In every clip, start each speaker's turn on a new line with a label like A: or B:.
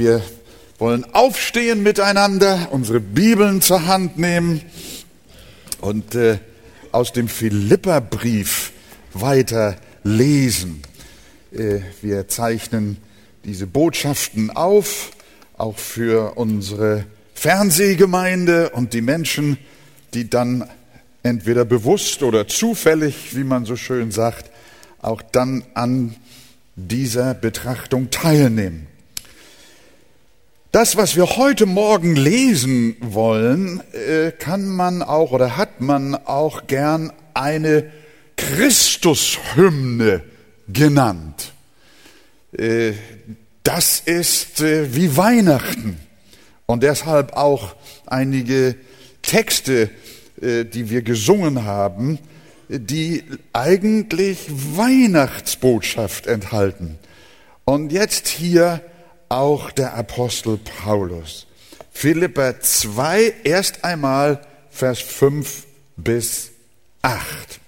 A: Wir wollen aufstehen miteinander, unsere Bibeln zur Hand nehmen und äh, aus dem Philipperbrief weiter lesen. Äh, wir zeichnen diese Botschaften auf, auch für unsere Fernsehgemeinde und die Menschen, die dann entweder bewusst oder zufällig, wie man so schön sagt, auch dann an dieser Betrachtung teilnehmen. Das, was wir heute Morgen lesen wollen, äh, kann man auch oder hat man auch gern eine Christushymne genannt. Äh, das ist äh, wie Weihnachten und deshalb auch einige Texte, die wir gesungen haben, die eigentlich Weihnachtsbotschaft enthalten. Und jetzt hier auch der Apostel Paulus. Philippa 2, erst einmal Vers 5 bis 8.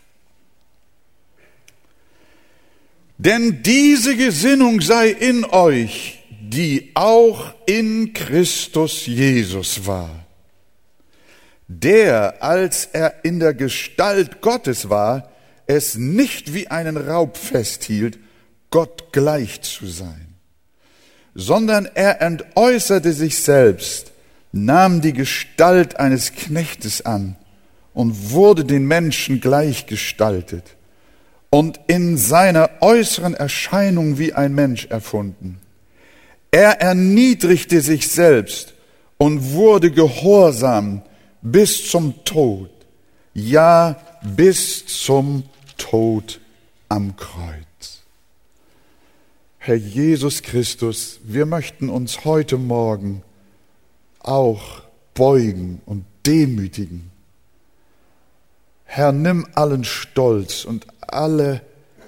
A: Denn diese Gesinnung sei in euch, die auch in Christus Jesus war. Der, als er in der Gestalt Gottes war, es nicht wie einen Raub festhielt, Gott gleich zu sein sondern er entäußerte sich selbst, nahm die Gestalt eines Knechtes an und wurde den Menschen gleichgestaltet und in seiner äußeren Erscheinung wie ein Mensch erfunden. Er erniedrigte sich selbst und wurde gehorsam bis zum Tod, ja bis zum Tod am Kreuz. Herr Jesus Christus, wir möchten uns heute Morgen auch beugen und demütigen. Herr, nimm allen Stolz und alle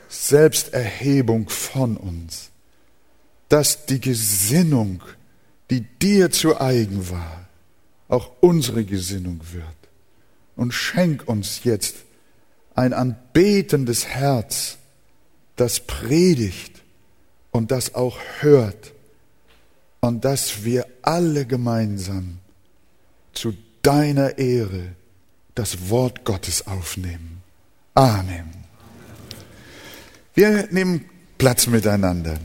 A: Selbsterhebung von uns, dass die Gesinnung, die dir zu eigen war, auch unsere Gesinnung wird. Und schenk uns jetzt ein anbetendes Herz, das predigt, und das auch hört und dass wir alle gemeinsam zu deiner Ehre das Wort Gottes aufnehmen. Amen. Wir nehmen Platz miteinander.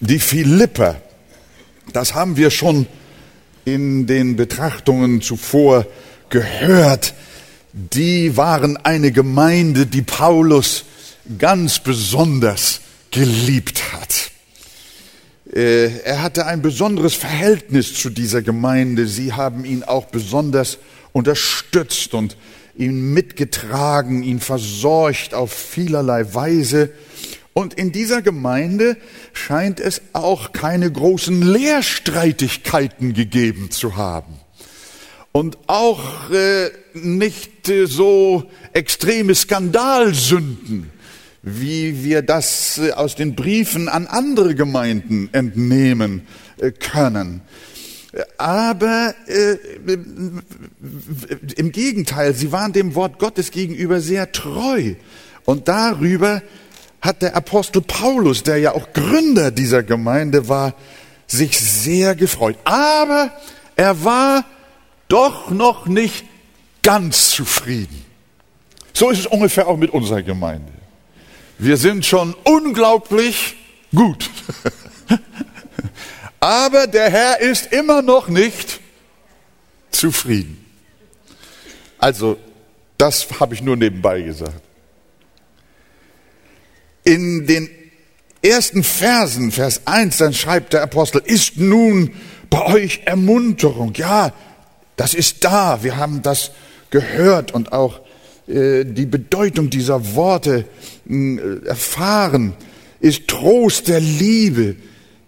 A: Die Philipper, das haben wir schon in den Betrachtungen zuvor gehört, die waren eine Gemeinde, die Paulus ganz besonders geliebt hat. Äh, er hatte ein besonderes Verhältnis zu dieser Gemeinde. Sie haben ihn auch besonders unterstützt und ihn mitgetragen, ihn versorgt auf vielerlei Weise. Und in dieser Gemeinde scheint es auch keine großen Lehrstreitigkeiten gegeben zu haben. Und auch äh, nicht äh, so extreme Skandalsünden wie wir das äh, aus den Briefen an andere Gemeinden entnehmen äh, können. Aber äh, im Gegenteil, sie waren dem Wort Gottes gegenüber sehr treu. Und darüber hat der Apostel Paulus, der ja auch Gründer dieser Gemeinde war, sich sehr gefreut. Aber er war doch noch nicht ganz zufrieden. So ist es ungefähr auch mit unserer Gemeinde. Wir sind schon unglaublich gut. Aber der Herr ist immer noch nicht zufrieden. Also, das habe ich nur nebenbei gesagt. In den ersten Versen, Vers 1, dann schreibt der Apostel, ist nun bei euch Ermunterung. Ja, das ist da. Wir haben das gehört und auch äh, die Bedeutung dieser Worte erfahren, ist Trost der Liebe,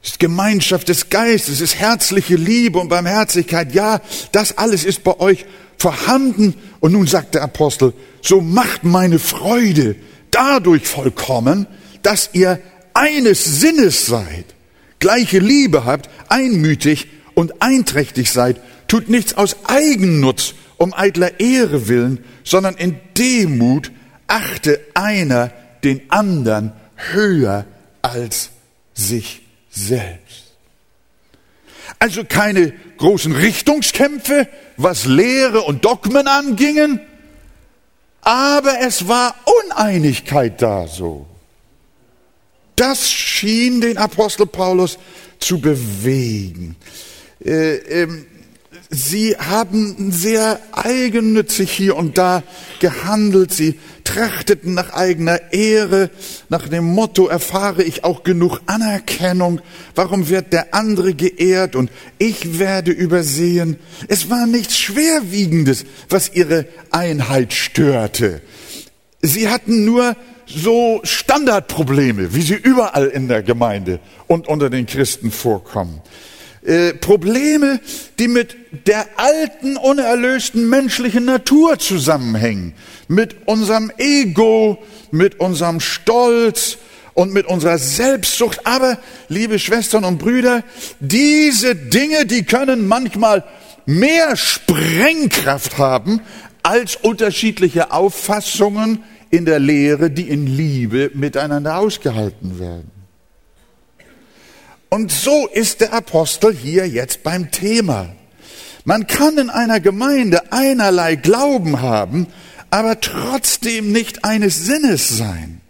A: ist Gemeinschaft des Geistes, ist herzliche Liebe und Barmherzigkeit. Ja, das alles ist bei euch vorhanden. Und nun sagt der Apostel, so macht meine Freude dadurch vollkommen, dass ihr eines Sinnes seid, gleiche Liebe habt, einmütig und einträchtig seid, tut nichts aus Eigennutz um eitler Ehre willen, sondern in Demut achte einer den anderen höher als sich selbst. Also keine großen Richtungskämpfe, was Lehre und Dogmen angingen, aber es war Uneinigkeit da so. Das schien den Apostel Paulus zu bewegen. Äh, ähm, Sie haben sehr eigennützig hier und da gehandelt. Sie trachteten nach eigener Ehre, nach dem Motto, erfahre ich auch genug Anerkennung? Warum wird der andere geehrt und ich werde übersehen? Es war nichts Schwerwiegendes, was ihre Einheit störte. Sie hatten nur so Standardprobleme, wie sie überall in der Gemeinde und unter den Christen vorkommen. Äh, Probleme, die mit der alten, unerlösten menschlichen Natur zusammenhängen. Mit unserem Ego, mit unserem Stolz und mit unserer Selbstsucht. Aber, liebe Schwestern und Brüder, diese Dinge, die können manchmal mehr Sprengkraft haben als unterschiedliche Auffassungen in der Lehre, die in Liebe miteinander ausgehalten werden. Und so ist der Apostel hier jetzt beim Thema. Man kann in einer Gemeinde einerlei Glauben haben, aber trotzdem nicht eines Sinnes sein.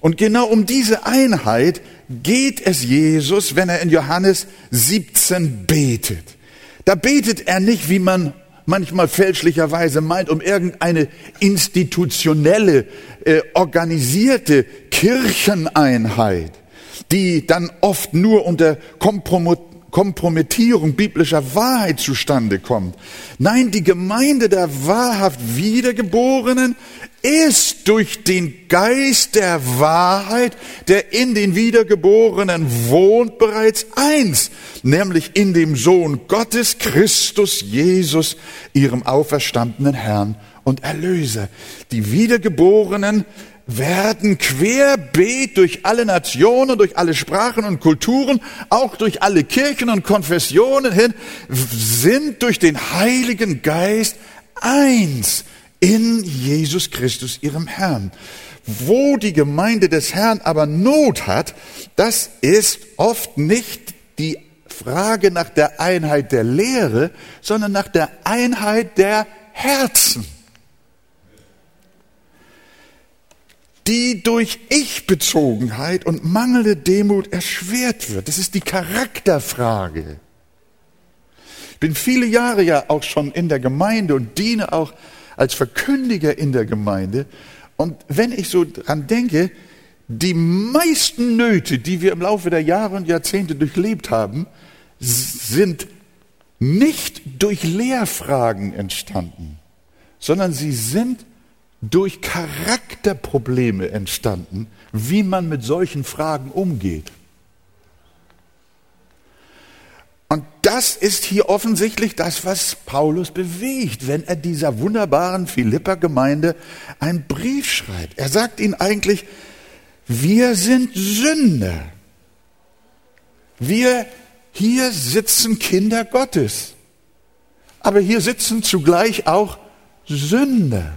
A: Und genau um diese Einheit geht es Jesus, wenn er in Johannes 17 betet. Da betet er nicht, wie man manchmal fälschlicherweise meint, um irgendeine institutionelle, äh, organisierte Kircheneinheit die dann oft nur unter Kompromittierung biblischer Wahrheit zustande kommt. Nein, die Gemeinde der wahrhaft Wiedergeborenen ist durch den Geist der Wahrheit, der in den Wiedergeborenen wohnt, bereits eins, nämlich in dem Sohn Gottes, Christus Jesus, ihrem auferstandenen Herrn und Erlöser. Die Wiedergeborenen werden querbeet durch alle Nationen, durch alle Sprachen und Kulturen, auch durch alle Kirchen und Konfessionen hin, sind durch den Heiligen Geist eins in Jesus Christus, ihrem Herrn. Wo die Gemeinde des Herrn aber Not hat, das ist oft nicht die Frage nach der Einheit der Lehre, sondern nach der Einheit der Herzen. Die durch Ich-Bezogenheit und mangelnde Demut erschwert wird. Das ist die Charakterfrage. Ich bin viele Jahre ja auch schon in der Gemeinde und diene auch als Verkündiger in der Gemeinde. Und wenn ich so dran denke, die meisten Nöte, die wir im Laufe der Jahre und Jahrzehnte durchlebt haben, sind nicht durch Lehrfragen entstanden, sondern sie sind durch Charakterprobleme entstanden, wie man mit solchen Fragen umgeht. Und das ist hier offensichtlich das, was Paulus bewegt, wenn er dieser wunderbaren Philippa-Gemeinde einen Brief schreibt. Er sagt ihnen eigentlich, wir sind Sünder. Wir hier sitzen Kinder Gottes. Aber hier sitzen zugleich auch Sünder.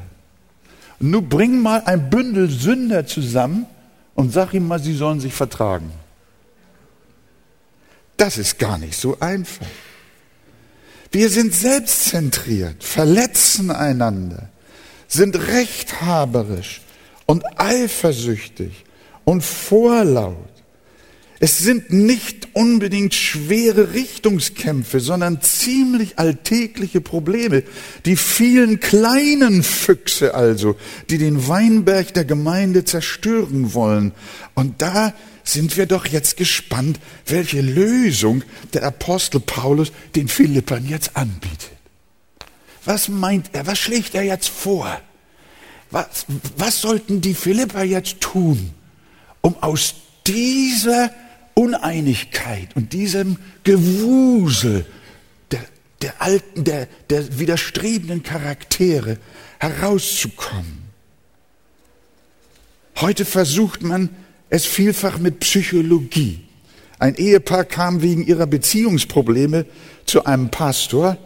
A: Nun bring mal ein Bündel Sünder zusammen und sag ihm mal, sie sollen sich vertragen. Das ist gar nicht so einfach. Wir sind selbstzentriert, verletzen einander, sind rechthaberisch und eifersüchtig und vorlaut. Es sind nicht unbedingt schwere Richtungskämpfe, sondern ziemlich alltägliche Probleme. Die vielen kleinen Füchse also, die den Weinberg der Gemeinde zerstören wollen. Und da sind wir doch jetzt gespannt, welche Lösung der Apostel Paulus den Philippern jetzt anbietet. Was meint er? Was schlägt er jetzt vor? Was, was sollten die Philipper jetzt tun, um aus dieser Uneinigkeit und diesem Gewusel der, der alten, der, der widerstrebenden Charaktere herauszukommen. Heute versucht man es vielfach mit Psychologie. Ein Ehepaar kam wegen ihrer Beziehungsprobleme zu einem Pastor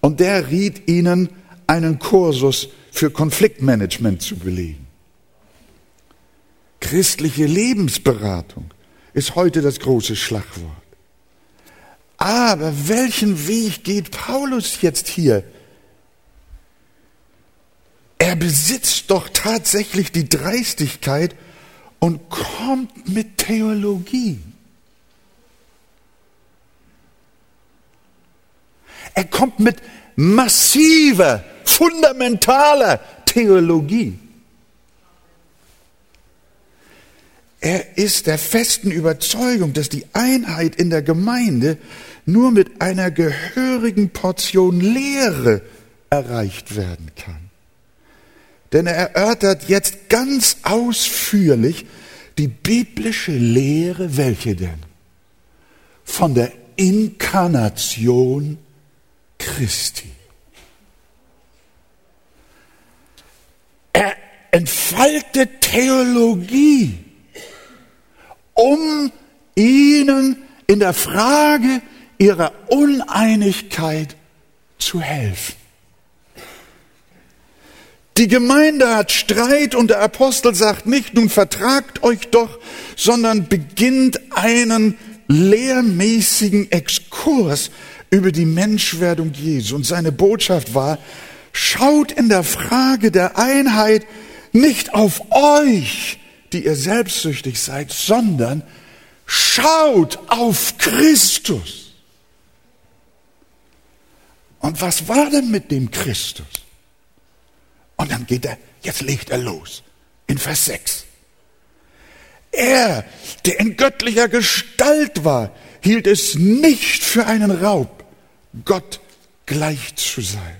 A: und der riet ihnen, einen Kursus für Konfliktmanagement zu belegen. Christliche Lebensberatung ist heute das große Schlagwort. Aber welchen Weg geht Paulus jetzt hier? Er besitzt doch tatsächlich die Dreistigkeit und kommt mit Theologie. Er kommt mit massiver, fundamentaler Theologie. Er ist der festen Überzeugung, dass die Einheit in der Gemeinde nur mit einer gehörigen Portion Lehre erreicht werden kann. Denn er erörtert jetzt ganz ausführlich die biblische Lehre, welche denn? Von der Inkarnation Christi. Er entfaltet Theologie, um ihnen in der Frage ihrer Uneinigkeit zu helfen. Die Gemeinde hat Streit und der Apostel sagt nicht, nun vertragt euch doch, sondern beginnt einen lehrmäßigen Exkurs über die Menschwerdung Jesu. Und seine Botschaft war, schaut in der Frage der Einheit nicht auf euch, die ihr selbstsüchtig seid, sondern schaut auf Christus. Und was war denn mit dem Christus? Und dann geht er, jetzt legt er los. In Vers 6. Er, der in göttlicher Gestalt war, hielt es nicht für einen Raub, Gott gleich zu sein.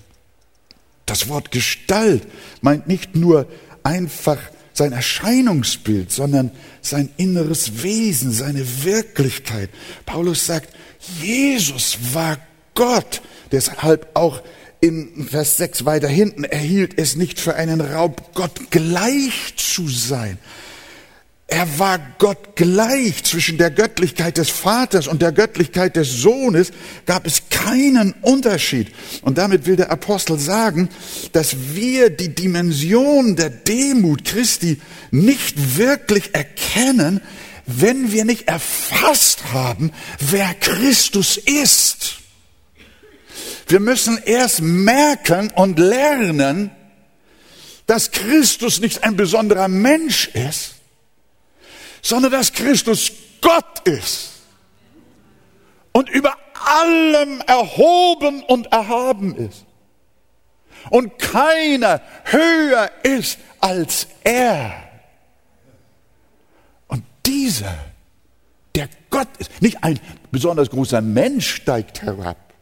A: Das Wort Gestalt meint nicht nur einfach sein Erscheinungsbild, sondern sein inneres Wesen, seine Wirklichkeit. Paulus sagt, Jesus war Gott, deshalb auch in Vers 6 weiter hinten, er hielt es nicht für einen Raub, Gott gleich zu sein. Er war Gott gleich. Zwischen der Göttlichkeit des Vaters und der Göttlichkeit des Sohnes gab es keinen Unterschied. Und damit will der Apostel sagen, dass wir die Dimension der Demut Christi nicht wirklich erkennen, wenn wir nicht erfasst haben, wer Christus ist. Wir müssen erst merken und lernen, dass Christus nicht ein besonderer Mensch ist, sondern dass Christus Gott ist und über allem erhoben und erhaben ist. Und keiner höher ist als er. Und dieser, der Gott ist, nicht ein besonders großer Mensch steigt herab,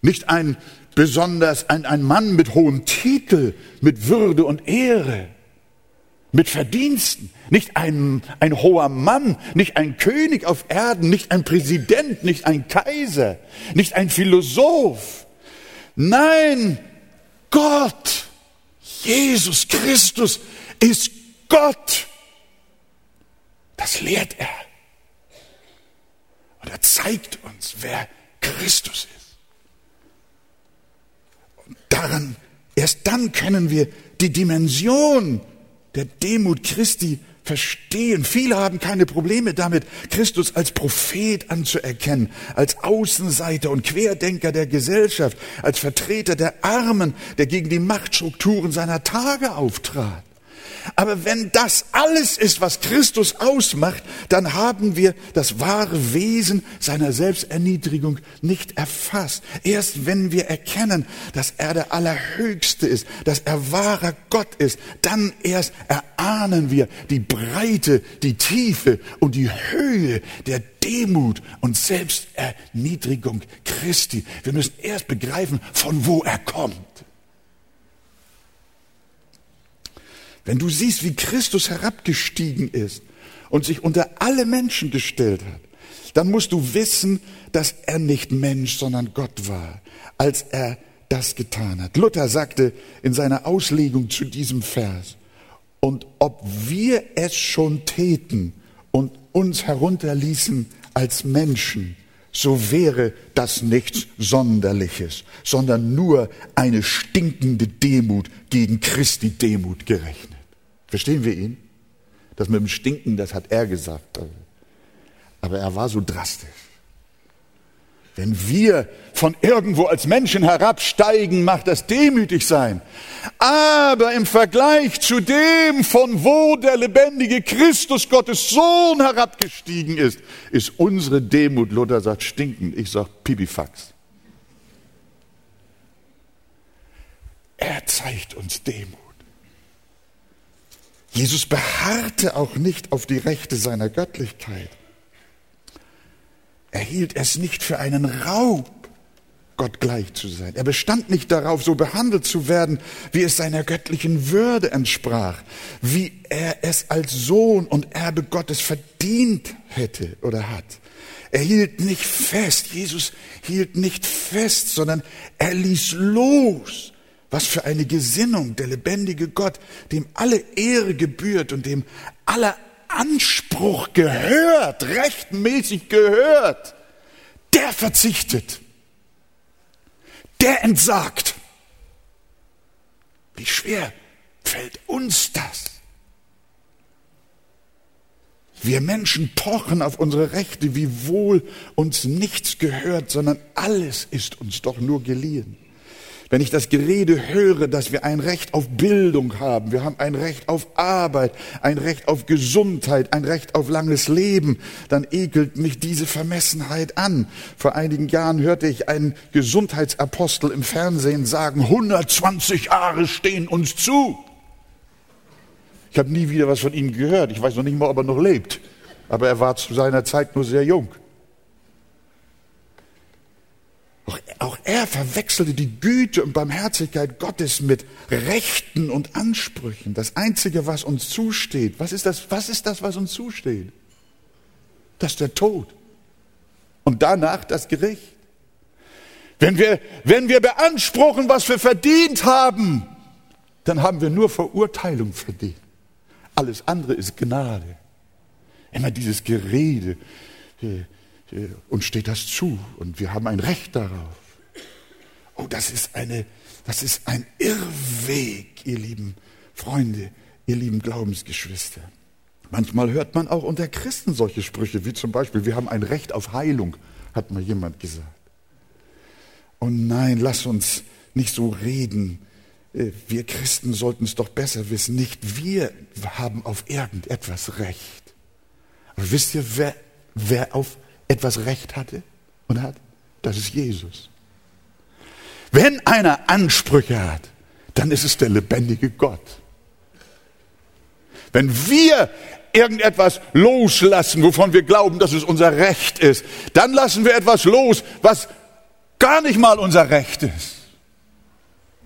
A: nicht ein besonders, ein, ein Mann mit hohem Titel, mit Würde und Ehre, mit Verdiensten, nicht ein, ein hoher Mann, nicht ein König auf Erden, nicht ein Präsident, nicht ein Kaiser, nicht ein Philosoph. Nein, Gott, Jesus Christus ist Gott. Das lehrt er. Und er zeigt uns, wer Christus ist daran, erst dann können wir die Dimension der Demut Christi verstehen. Viele haben keine Probleme damit, Christus als Prophet anzuerkennen, als Außenseiter und Querdenker der Gesellschaft, als Vertreter der Armen, der gegen die Machtstrukturen seiner Tage auftrat. Aber wenn das alles ist, was Christus ausmacht, dann haben wir das wahre Wesen seiner Selbsterniedrigung nicht erfasst. Erst wenn wir erkennen, dass er der Allerhöchste ist, dass er wahrer Gott ist, dann erst erahnen wir die Breite, die Tiefe und die Höhe der Demut und Selbsterniedrigung Christi. Wir müssen erst begreifen, von wo er kommt. Wenn du siehst, wie Christus herabgestiegen ist und sich unter alle Menschen gestellt hat, dann musst du wissen, dass er nicht Mensch, sondern Gott war, als er das getan hat. Luther sagte in seiner Auslegung zu diesem Vers, und ob wir es schon täten und uns herunterließen als Menschen, so wäre das nichts Sonderliches, sondern nur eine stinkende Demut gegen Christi Demut gerechnet. Verstehen wir ihn? Das mit dem Stinken, das hat er gesagt. Aber er war so drastisch. Wenn wir von irgendwo als Menschen herabsteigen, macht das demütig sein. Aber im Vergleich zu dem, von wo der lebendige Christus Gottes Sohn herabgestiegen ist, ist unsere Demut, Luther sagt, stinkend. Ich sag Pipifax. Er zeigt uns Demut. Jesus beharrte auch nicht auf die Rechte seiner Göttlichkeit. Er hielt es nicht für einen Raub, Gott gleich zu sein. Er bestand nicht darauf, so behandelt zu werden, wie es seiner göttlichen Würde entsprach, wie er es als Sohn und Erbe Gottes verdient hätte oder hat. Er hielt nicht fest, Jesus hielt nicht fest, sondern er ließ los was für eine Gesinnung, der lebendige Gott, dem alle Ehre gebührt und dem aller Anspruch gehört, rechtmäßig gehört, der verzichtet, der entsagt. Wie schwer fällt uns das? Wir Menschen pochen auf unsere Rechte, wie wohl uns nichts gehört, sondern alles ist uns doch nur geliehen. Wenn ich das Gerede höre, dass wir ein Recht auf Bildung haben, wir haben ein Recht auf Arbeit, ein Recht auf Gesundheit, ein Recht auf langes Leben, dann ekelt mich diese Vermessenheit an. Vor einigen Jahren hörte ich einen Gesundheitsapostel im Fernsehen sagen, 120 Jahre stehen uns zu. Ich habe nie wieder was von ihm gehört. Ich weiß noch nicht mal, ob er noch lebt. Aber er war zu seiner Zeit nur sehr jung. Auch, auch er verwechselte die Güte und Barmherzigkeit Gottes mit Rechten und Ansprüchen. Das Einzige, was uns zusteht, was ist das, was ist das, was uns zusteht? Das ist der Tod. Und danach das Gericht. Wenn wir, wenn wir beanspruchen, was wir verdient haben, dann haben wir nur Verurteilung verdient. Alles andere ist Gnade. Immer dieses Gerede. Äh, äh, uns steht das zu und wir haben ein Recht darauf. Oh, das ist eine, das ist ein Irrweg, ihr lieben Freunde, ihr lieben Glaubensgeschwister. Manchmal hört man auch unter Christen solche Sprüche, wie zum Beispiel, wir haben ein Recht auf Heilung, hat mal jemand gesagt. Und oh nein, lass uns nicht so reden. Äh, wir Christen sollten es doch besser wissen. Nicht wir haben auf irgendetwas Recht. Aber wisst ihr, wer, wer auf etwas Recht hatte und hat? Das ist Jesus. Wenn einer Ansprüche hat, dann ist es der lebendige Gott. Wenn wir irgendetwas loslassen, wovon wir glauben, dass es unser Recht ist, dann lassen wir etwas los, was gar nicht mal unser Recht ist.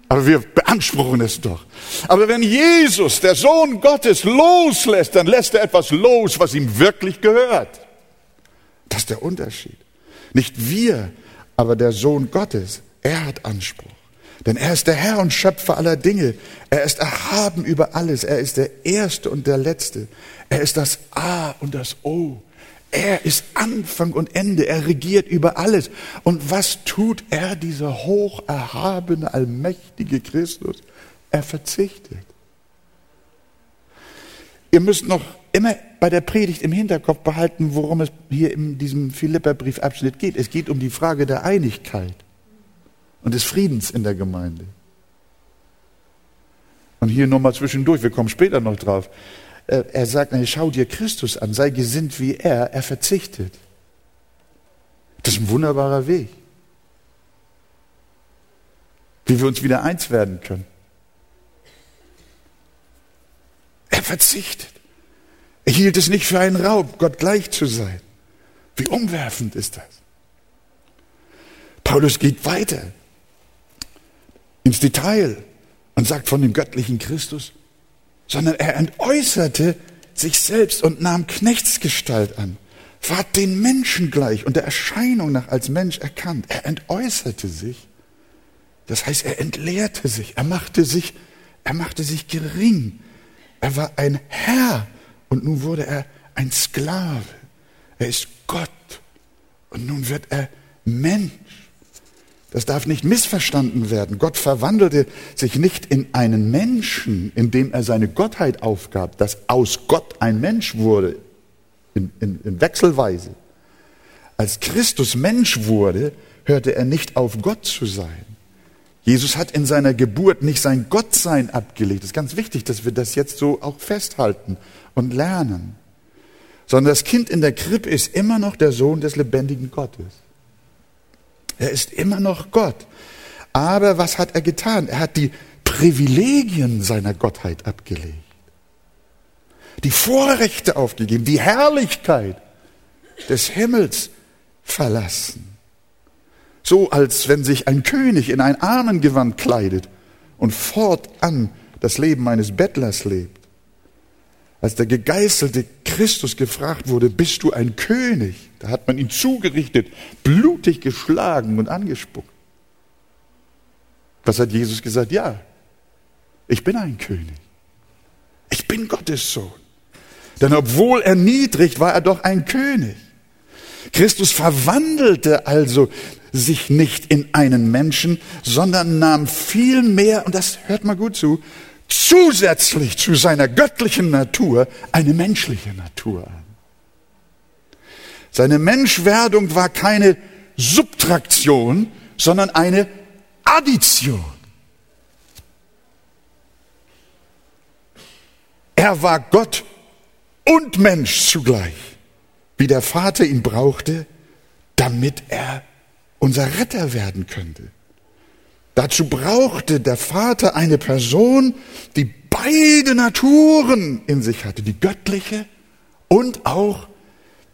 A: Aber wir beanspruchen es doch. Aber wenn Jesus, der Sohn Gottes, loslässt, dann lässt er etwas los, was ihm wirklich gehört. Das ist der Unterschied. Nicht wir, aber der Sohn Gottes. Er hat Anspruch. Denn er ist der Herr und Schöpfer aller Dinge. Er ist erhaben über alles. Er ist der Erste und der Letzte. Er ist das A und das O. Er ist Anfang und Ende. Er regiert über alles. Und was tut er, dieser hocherhabene, allmächtige Christus? Er verzichtet. Ihr müsst noch immer bei der Predigt im Hinterkopf behalten, worum es hier in diesem Philipperbriefabschnitt geht. Es geht um die Frage der Einigkeit und des Friedens in der Gemeinde. Und hier nur mal zwischendurch, wir kommen später noch drauf. Er sagt, schau dir Christus an, sei gesinnt wie er, er verzichtet. Das ist ein wunderbarer Weg, wie wir uns wieder eins werden können. Er verzichtet. Er hielt es nicht für einen Raub, Gott gleich zu sein. Wie umwerfend ist das? Paulus geht weiter ins Detail und sagt von dem göttlichen Christus, sondern er entäußerte sich selbst und nahm Knechtsgestalt an, ward den Menschen gleich und der Erscheinung nach als Mensch erkannt. Er entäußerte sich. Das heißt, er entleerte sich, er machte sich, er machte sich gering. Er war ein Herr und nun wurde er ein Sklave. Er ist Gott und nun wird er Mensch. Das darf nicht missverstanden werden. Gott verwandelte sich nicht in einen Menschen, indem er seine Gottheit aufgab, dass aus Gott ein Mensch wurde, in, in, in Wechselweise. als Christus Mensch wurde, hörte er nicht auf, Gott zu sein. Jesus hat in seiner Geburt nicht sein Gottsein abgelegt. Es ist ganz wichtig, dass wir das jetzt so auch festhalten und lernen. Sondern das Kind in der Krippe ist immer noch der Sohn des lebendigen Gottes. Er ist immer noch Gott. Aber was hat er getan? Er hat die Privilegien seiner Gottheit abgelegt. Die Vorrechte aufgegeben, die Herrlichkeit des Himmels verlassen. So als wenn sich ein König in ein Armengewand kleidet und fortan das Leben eines Bettlers lebt. Als der gegeißelte Christus gefragt wurde, bist du ein König? Da hat man ihn zugerichtet, blutig geschlagen und angespuckt. Was hat Jesus gesagt? Ja, ich bin ein König. Ich bin Gottes Sohn. Denn obwohl erniedrigt, war er doch ein König. Christus verwandelte also sich nicht in einen Menschen, sondern nahm vielmehr, und das hört mal gut zu, zusätzlich zu seiner göttlichen Natur eine menschliche Natur an. Seine Menschwerdung war keine Subtraktion, sondern eine Addition. Er war Gott und Mensch zugleich, wie der Vater ihn brauchte, damit er unser Retter werden könnte. Dazu brauchte der Vater eine Person, die beide Naturen in sich hatte, die göttliche und auch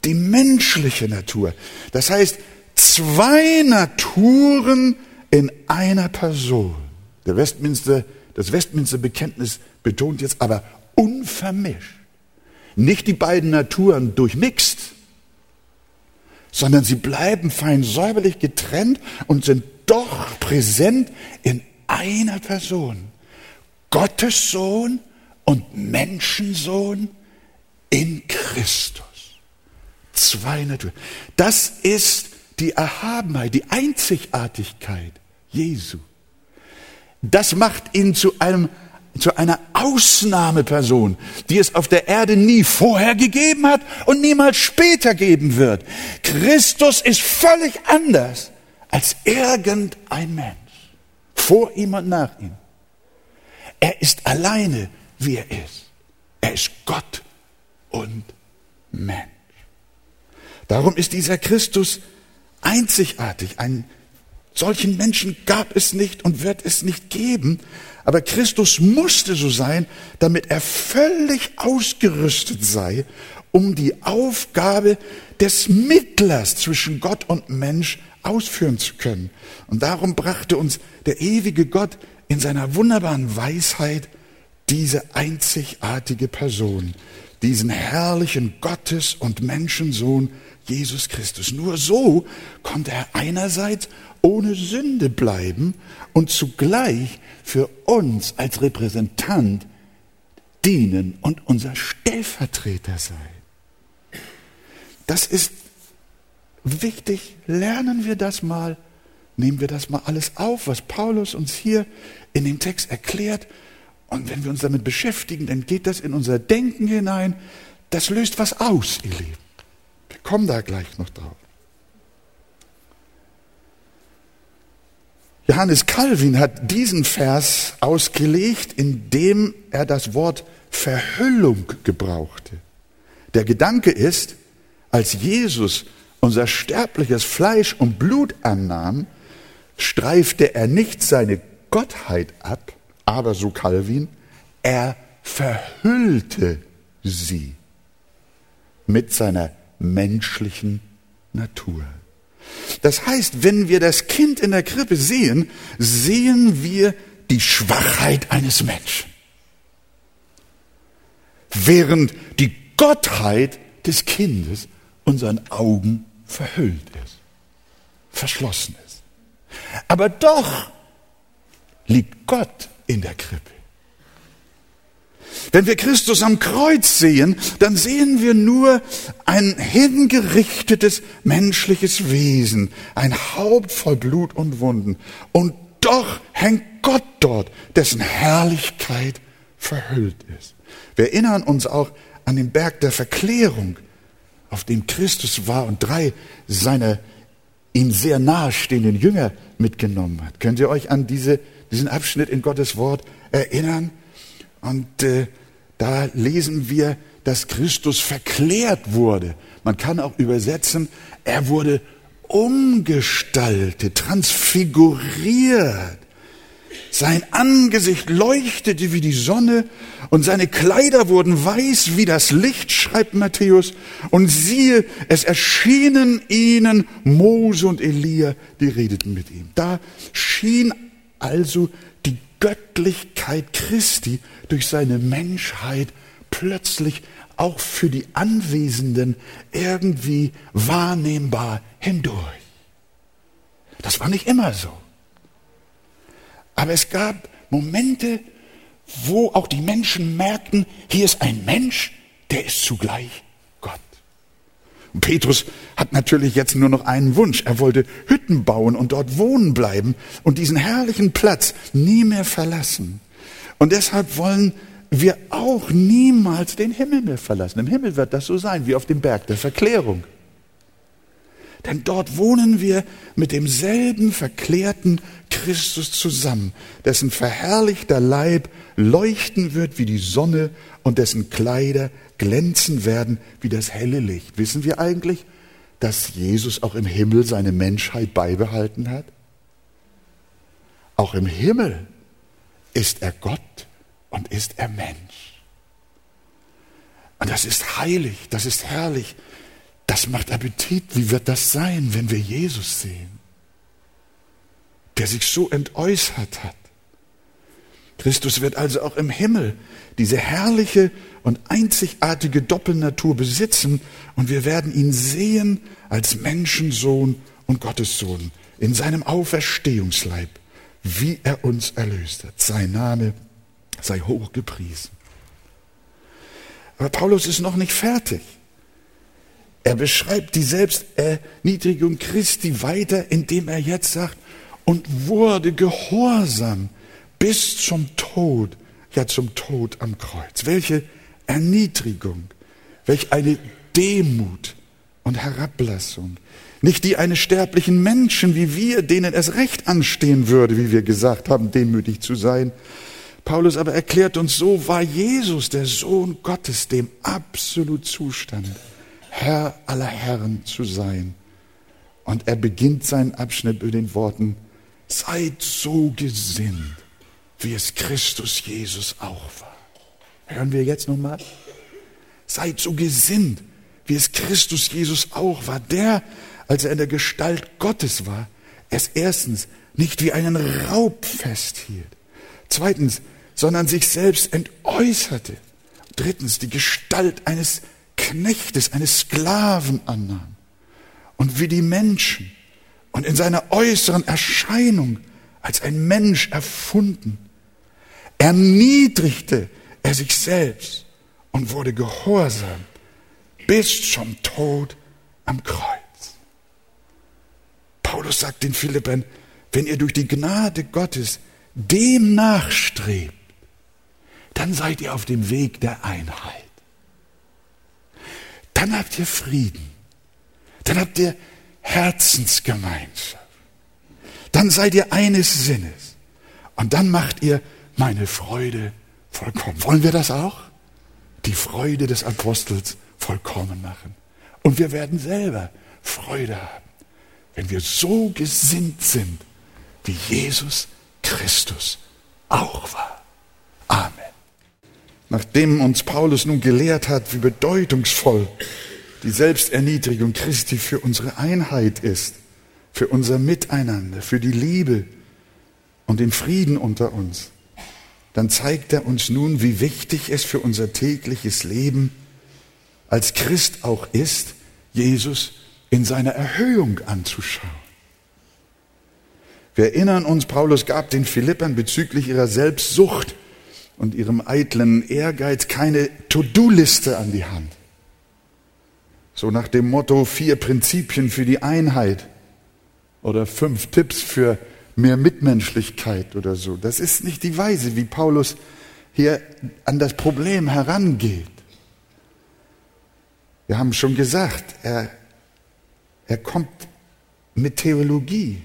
A: die menschliche Natur. Das heißt, zwei Naturen in einer Person. Der Westminster, das Westminster Bekenntnis betont jetzt aber unvermischt. Nicht die beiden Naturen durchmixt, sondern sie bleiben fein säuberlich getrennt und sind doch präsent in einer Person. Gottes Sohn und Menschensohn in Christus. Zwei Naturen. Das ist die Erhabenheit, die Einzigartigkeit Jesu. Das macht ihn zu einem zu einer Ausnahmeperson, die es auf der Erde nie vorher gegeben hat und niemals später geben wird. Christus ist völlig anders als irgendein Mensch, vor ihm und nach ihm. Er ist alleine, wie er ist. Er ist Gott und Mensch. Darum ist dieser Christus einzigartig. Einen solchen Menschen gab es nicht und wird es nicht geben. Aber Christus musste so sein, damit er völlig ausgerüstet sei, um die Aufgabe des Mittlers zwischen Gott und Mensch ausführen zu können. Und darum brachte uns der ewige Gott in seiner wunderbaren Weisheit diese einzigartige Person, diesen herrlichen Gottes- und Menschensohn Jesus Christus. Nur so konnte er einerseits ohne Sünde bleiben und zugleich für uns als Repräsentant dienen und unser Stellvertreter sein. Das ist wichtig. Lernen wir das mal. Nehmen wir das mal alles auf, was Paulus uns hier in dem Text erklärt. Und wenn wir uns damit beschäftigen, dann geht das in unser Denken hinein. Das löst was aus, ihr Lieben. Wir kommen da gleich noch drauf. Johannes Calvin hat diesen Vers ausgelegt, indem er das Wort Verhüllung gebrauchte. Der Gedanke ist, als Jesus unser sterbliches Fleisch und Blut annahm, streifte er nicht seine Gottheit ab, aber so Calvin, er verhüllte sie mit seiner menschlichen Natur. Das heißt, wenn wir das Kind in der Krippe sehen, sehen wir die Schwachheit eines Menschen. Während die Gottheit des Kindes unseren Augen verhüllt ist, verschlossen ist. Aber doch liegt Gott in der Krippe. Wenn wir Christus am Kreuz sehen, dann sehen wir nur ein hingerichtetes menschliches Wesen, ein Haupt voll Blut und Wunden. Und doch hängt Gott dort, dessen Herrlichkeit verhüllt ist. Wir erinnern uns auch an den Berg der Verklärung, auf dem Christus war und drei seiner ihm sehr nahestehenden Jünger mitgenommen hat. Könnt ihr euch an diese, diesen Abschnitt in Gottes Wort erinnern? Und äh, da lesen wir, dass Christus verklärt wurde. Man kann auch übersetzen, er wurde umgestaltet, transfiguriert. Sein Angesicht leuchtete wie die Sonne und seine Kleider wurden weiß wie das Licht, schreibt Matthäus. Und siehe, es erschienen ihnen Mose und Elia, die redeten mit ihm. Da schien also Göttlichkeit Christi durch seine Menschheit plötzlich auch für die Anwesenden irgendwie wahrnehmbar hindurch. Das war nicht immer so. Aber es gab Momente, wo auch die Menschen merkten, hier ist ein Mensch, der ist zugleich Petrus hat natürlich jetzt nur noch einen Wunsch. Er wollte Hütten bauen und dort wohnen bleiben und diesen herrlichen Platz nie mehr verlassen. Und deshalb wollen wir auch niemals den Himmel mehr verlassen. Im Himmel wird das so sein wie auf dem Berg der Verklärung. Denn dort wohnen wir mit demselben verklärten Christus zusammen, dessen verherrlichter Leib leuchten wird wie die Sonne und dessen Kleider glänzen werden wie das helle Licht. Wissen wir eigentlich, dass Jesus auch im Himmel seine Menschheit beibehalten hat? Auch im Himmel ist er Gott und ist er Mensch. Und das ist heilig, das ist herrlich, das macht Appetit. Wie wird das sein, wenn wir Jesus sehen, der sich so entäußert hat? Christus wird also auch im Himmel diese herrliche und einzigartige Doppelnatur besitzen und wir werden ihn sehen als Menschensohn und Gottessohn in seinem Auferstehungsleib, wie er uns erlöst hat. Sein Name sei hoch gepriesen. Aber Paulus ist noch nicht fertig. Er beschreibt die Selbsterniedrigung Christi weiter, indem er jetzt sagt, und wurde gehorsam bis zum Tod, ja zum Tod am Kreuz. Welche Erniedrigung, welch eine Demut und Herablassung. Nicht die eines sterblichen Menschen wie wir, denen es recht anstehen würde, wie wir gesagt haben, demütig zu sein, Paulus aber erklärt uns, so war Jesus, der Sohn Gottes, dem absolut Zustand, Herr aller Herren zu sein. Und er beginnt seinen Abschnitt mit den Worten, seid so gesinnt, wie es Christus Jesus auch war. Hören wir jetzt nochmal? Seid so gesinnt, wie es Christus Jesus auch war. Der, als er in der Gestalt Gottes war, es erstens nicht wie einen Raub festhielt. Zweitens, sondern sich selbst entäußerte. Drittens die Gestalt eines Knechtes, eines Sklaven annahm. Und wie die Menschen und in seiner äußeren Erscheinung als ein Mensch erfunden, erniedrigte er sich selbst und wurde gehorsam bis zum Tod am Kreuz. Paulus sagt den Philippern, wenn ihr durch die Gnade Gottes dem nachstrebt, dann seid ihr auf dem Weg der Einheit. Dann habt ihr Frieden. Dann habt ihr Herzensgemeinschaft. Dann seid ihr eines Sinnes. Und dann macht ihr meine Freude vollkommen. Wollen wir das auch? Die Freude des Apostels vollkommen machen. Und wir werden selber Freude haben, wenn wir so gesinnt sind, wie Jesus Christus auch war. Amen. Nachdem uns Paulus nun gelehrt hat, wie bedeutungsvoll die Selbsterniedrigung Christi für unsere Einheit ist, für unser Miteinander, für die Liebe und den Frieden unter uns, dann zeigt er uns nun, wie wichtig es für unser tägliches Leben als Christ auch ist, Jesus in seiner Erhöhung anzuschauen. Wir erinnern uns, Paulus gab den Philippern bezüglich ihrer Selbstsucht und ihrem eitlen Ehrgeiz keine To-Do-Liste an die Hand. So nach dem Motto vier Prinzipien für die Einheit oder fünf Tipps für mehr Mitmenschlichkeit oder so. Das ist nicht die Weise, wie Paulus hier an das Problem herangeht. Wir haben schon gesagt, er, er kommt mit Theologie.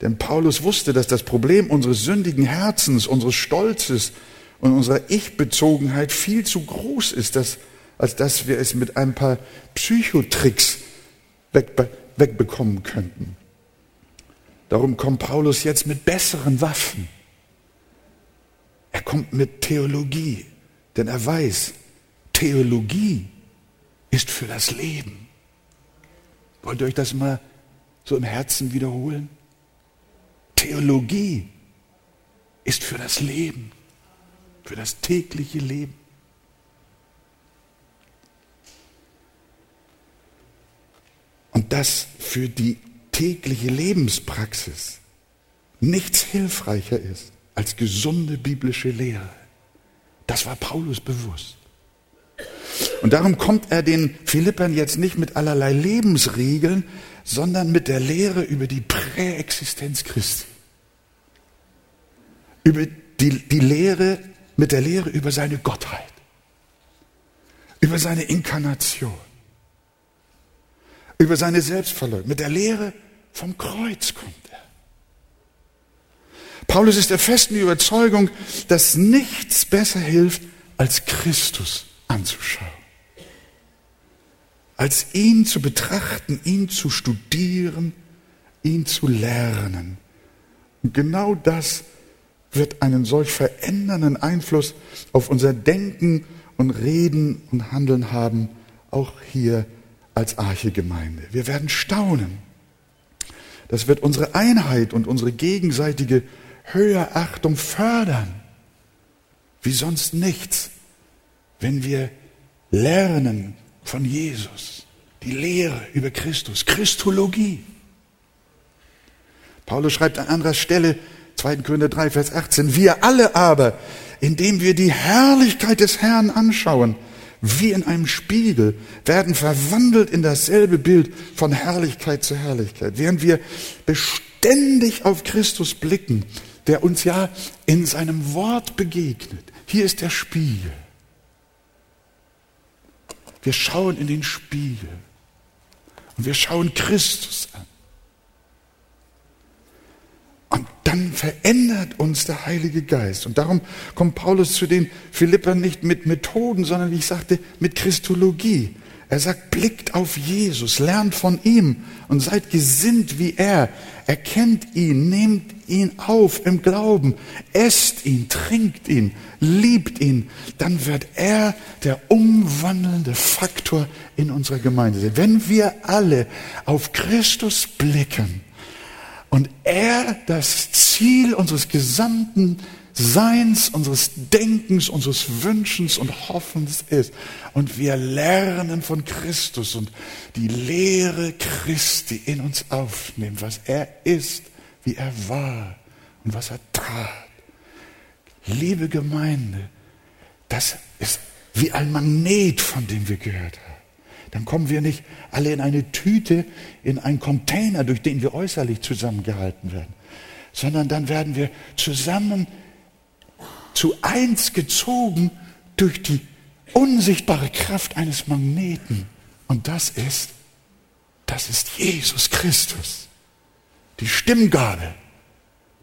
A: Denn Paulus wusste, dass das Problem unseres sündigen Herzens, unseres Stolzes und unserer Ich-Bezogenheit viel zu groß ist, dass, als dass wir es mit ein paar Psychotricks wegbe wegbekommen könnten. Darum kommt Paulus jetzt mit besseren Waffen. Er kommt mit Theologie, denn er weiß, Theologie ist für das Leben. Wollt ihr euch das mal so im Herzen wiederholen? Theologie ist für das Leben, für das tägliche Leben. Und das für die tägliche Lebenspraxis nichts hilfreicher ist als gesunde biblische Lehre. Das war Paulus bewusst. Und darum kommt er den Philippern jetzt nicht mit allerlei Lebensregeln, sondern mit der Lehre über die Präexistenz Christi. Über die, die Lehre, mit der Lehre über seine Gottheit. Über seine Inkarnation. Über seine Selbstverleugnung. Mit der Lehre vom Kreuz kommt er. Paulus ist der festen Überzeugung, dass nichts besser hilft, als Christus anzuschauen. Als ihn zu betrachten, ihn zu studieren, ihn zu lernen. Und genau das wird einen solch verändernden Einfluss auf unser Denken und Reden und Handeln haben, auch hier als Archegemeinde. Wir werden staunen. Das wird unsere Einheit und unsere gegenseitige Höherachtung fördern. Wie sonst nichts, wenn wir lernen von Jesus, die Lehre über Christus, Christologie. Paulus schreibt an anderer Stelle, 2. Korinther 3, Vers 18, wir alle aber, indem wir die Herrlichkeit des Herrn anschauen, wie in einem Spiegel, werden verwandelt in dasselbe Bild von Herrlichkeit zu Herrlichkeit. Während wir beständig auf Christus blicken, der uns ja in seinem Wort begegnet. Hier ist der Spiegel. Wir schauen in den Spiegel und wir schauen Christus an. Und dann verändert uns der Heilige Geist. Und darum kommt Paulus zu den Philippern nicht mit Methoden, sondern wie ich sagte, mit Christologie. Er sagt, blickt auf Jesus, lernt von ihm und seid gesinnt wie er. Erkennt ihn, nehmt ihn auf im Glauben, esst ihn, trinkt ihn, liebt ihn. Dann wird er der umwandelnde Faktor in unserer Gemeinde sein. Wenn wir alle auf Christus blicken, und er das Ziel unseres gesamten Seins, unseres Denkens, unseres Wünschens und Hoffens ist. Und wir lernen von Christus und die Lehre Christi in uns aufnehmen, was er ist, wie er war und was er tat. Liebe Gemeinde, das ist wie ein Magnet, von dem wir gehört haben dann kommen wir nicht alle in eine Tüte, in einen Container, durch den wir äußerlich zusammengehalten werden, sondern dann werden wir zusammen zu eins gezogen durch die unsichtbare Kraft eines Magneten. Und das ist, das ist Jesus Christus. Die Stimmgabe,